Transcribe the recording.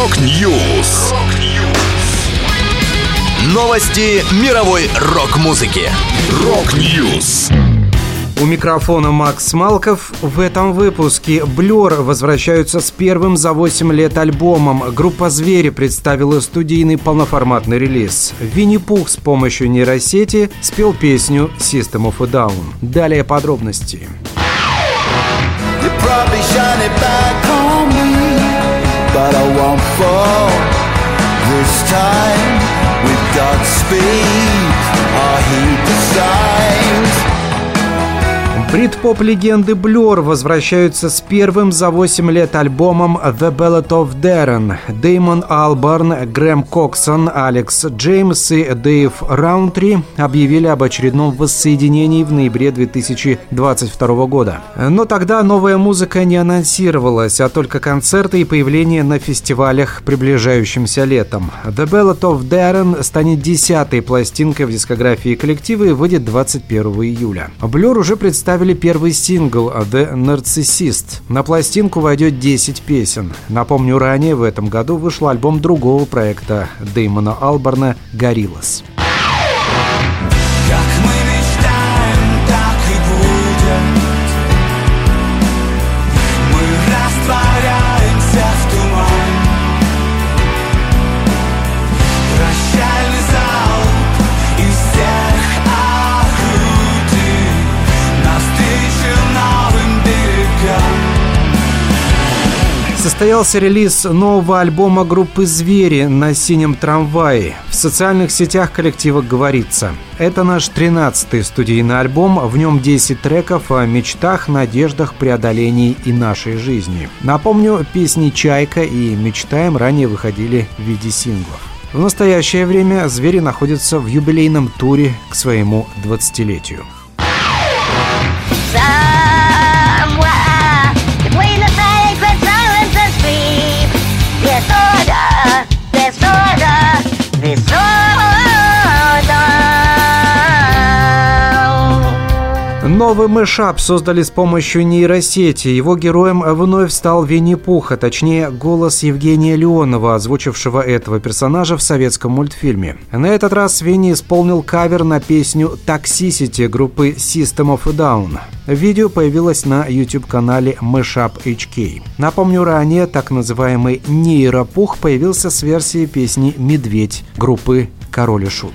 Rock News. Новости мировой рок-музыки. Rock News. У микрофона Макс Малков. В этом выпуске Blur возвращаются с первым за 8 лет альбомом. Группа «Звери» представила студийный полноформатный релиз. Винни-Пух с помощью нейросети спел песню «System of a Down». Далее подробности. This time we've got speed. Брит-поп-легенды Blur возвращаются с первым за 8 лет альбомом The Ballad of Darren. Дэймон Албарн, Грэм Коксон, Алекс Джеймс и Дэйв Раунтри объявили об очередном воссоединении в ноябре 2022 года. Но тогда новая музыка не анонсировалась, а только концерты и появление на фестивалях приближающимся летом. The Ballad of Darren станет десятой пластинкой в дискографии коллектива и выйдет 21 июля. Blur уже представил представили первый сингл «The Narcissist». На пластинку войдет 10 песен. Напомню, ранее в этом году вышел альбом другого проекта Дэймона Алборна «Гориллас». Состоялся релиз нового альбома группы «Звери» на синем трамвае. В социальных сетях коллектива говорится. Это наш 13-й студийный альбом, в нем 10 треков о мечтах, надеждах, преодолении и нашей жизни. Напомню, песни «Чайка» и «Мечтаем» ранее выходили в виде синглов. В настоящее время «Звери» находятся в юбилейном туре к своему 20-летию. Новый мышап создали с помощью нейросети. Его героем вновь стал Винни-Пух, а точнее голос Евгения Леонова, озвучившего этого персонажа в советском мультфильме. На этот раз Винни исполнил кавер на песню «Toxicity» группы System of a Down. Видео появилось на YouTube-канале Mashup HK. Напомню, ранее так называемый нейропух появился с версией песни «Медведь» группы Король и Шут.